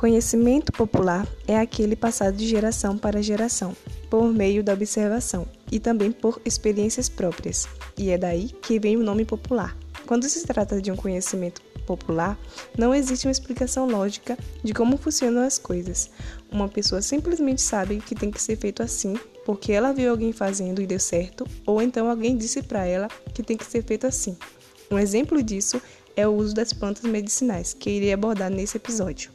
Conhecimento popular é aquele passado de geração para geração, por meio da observação e também por experiências próprias, e é daí que vem o nome popular. Quando se trata de um conhecimento popular, não existe uma explicação lógica de como funcionam as coisas. Uma pessoa simplesmente sabe que tem que ser feito assim porque ela viu alguém fazendo e deu certo, ou então alguém disse para ela que tem que ser feito assim. Um exemplo disso é o uso das plantas medicinais, que irei abordar nesse episódio.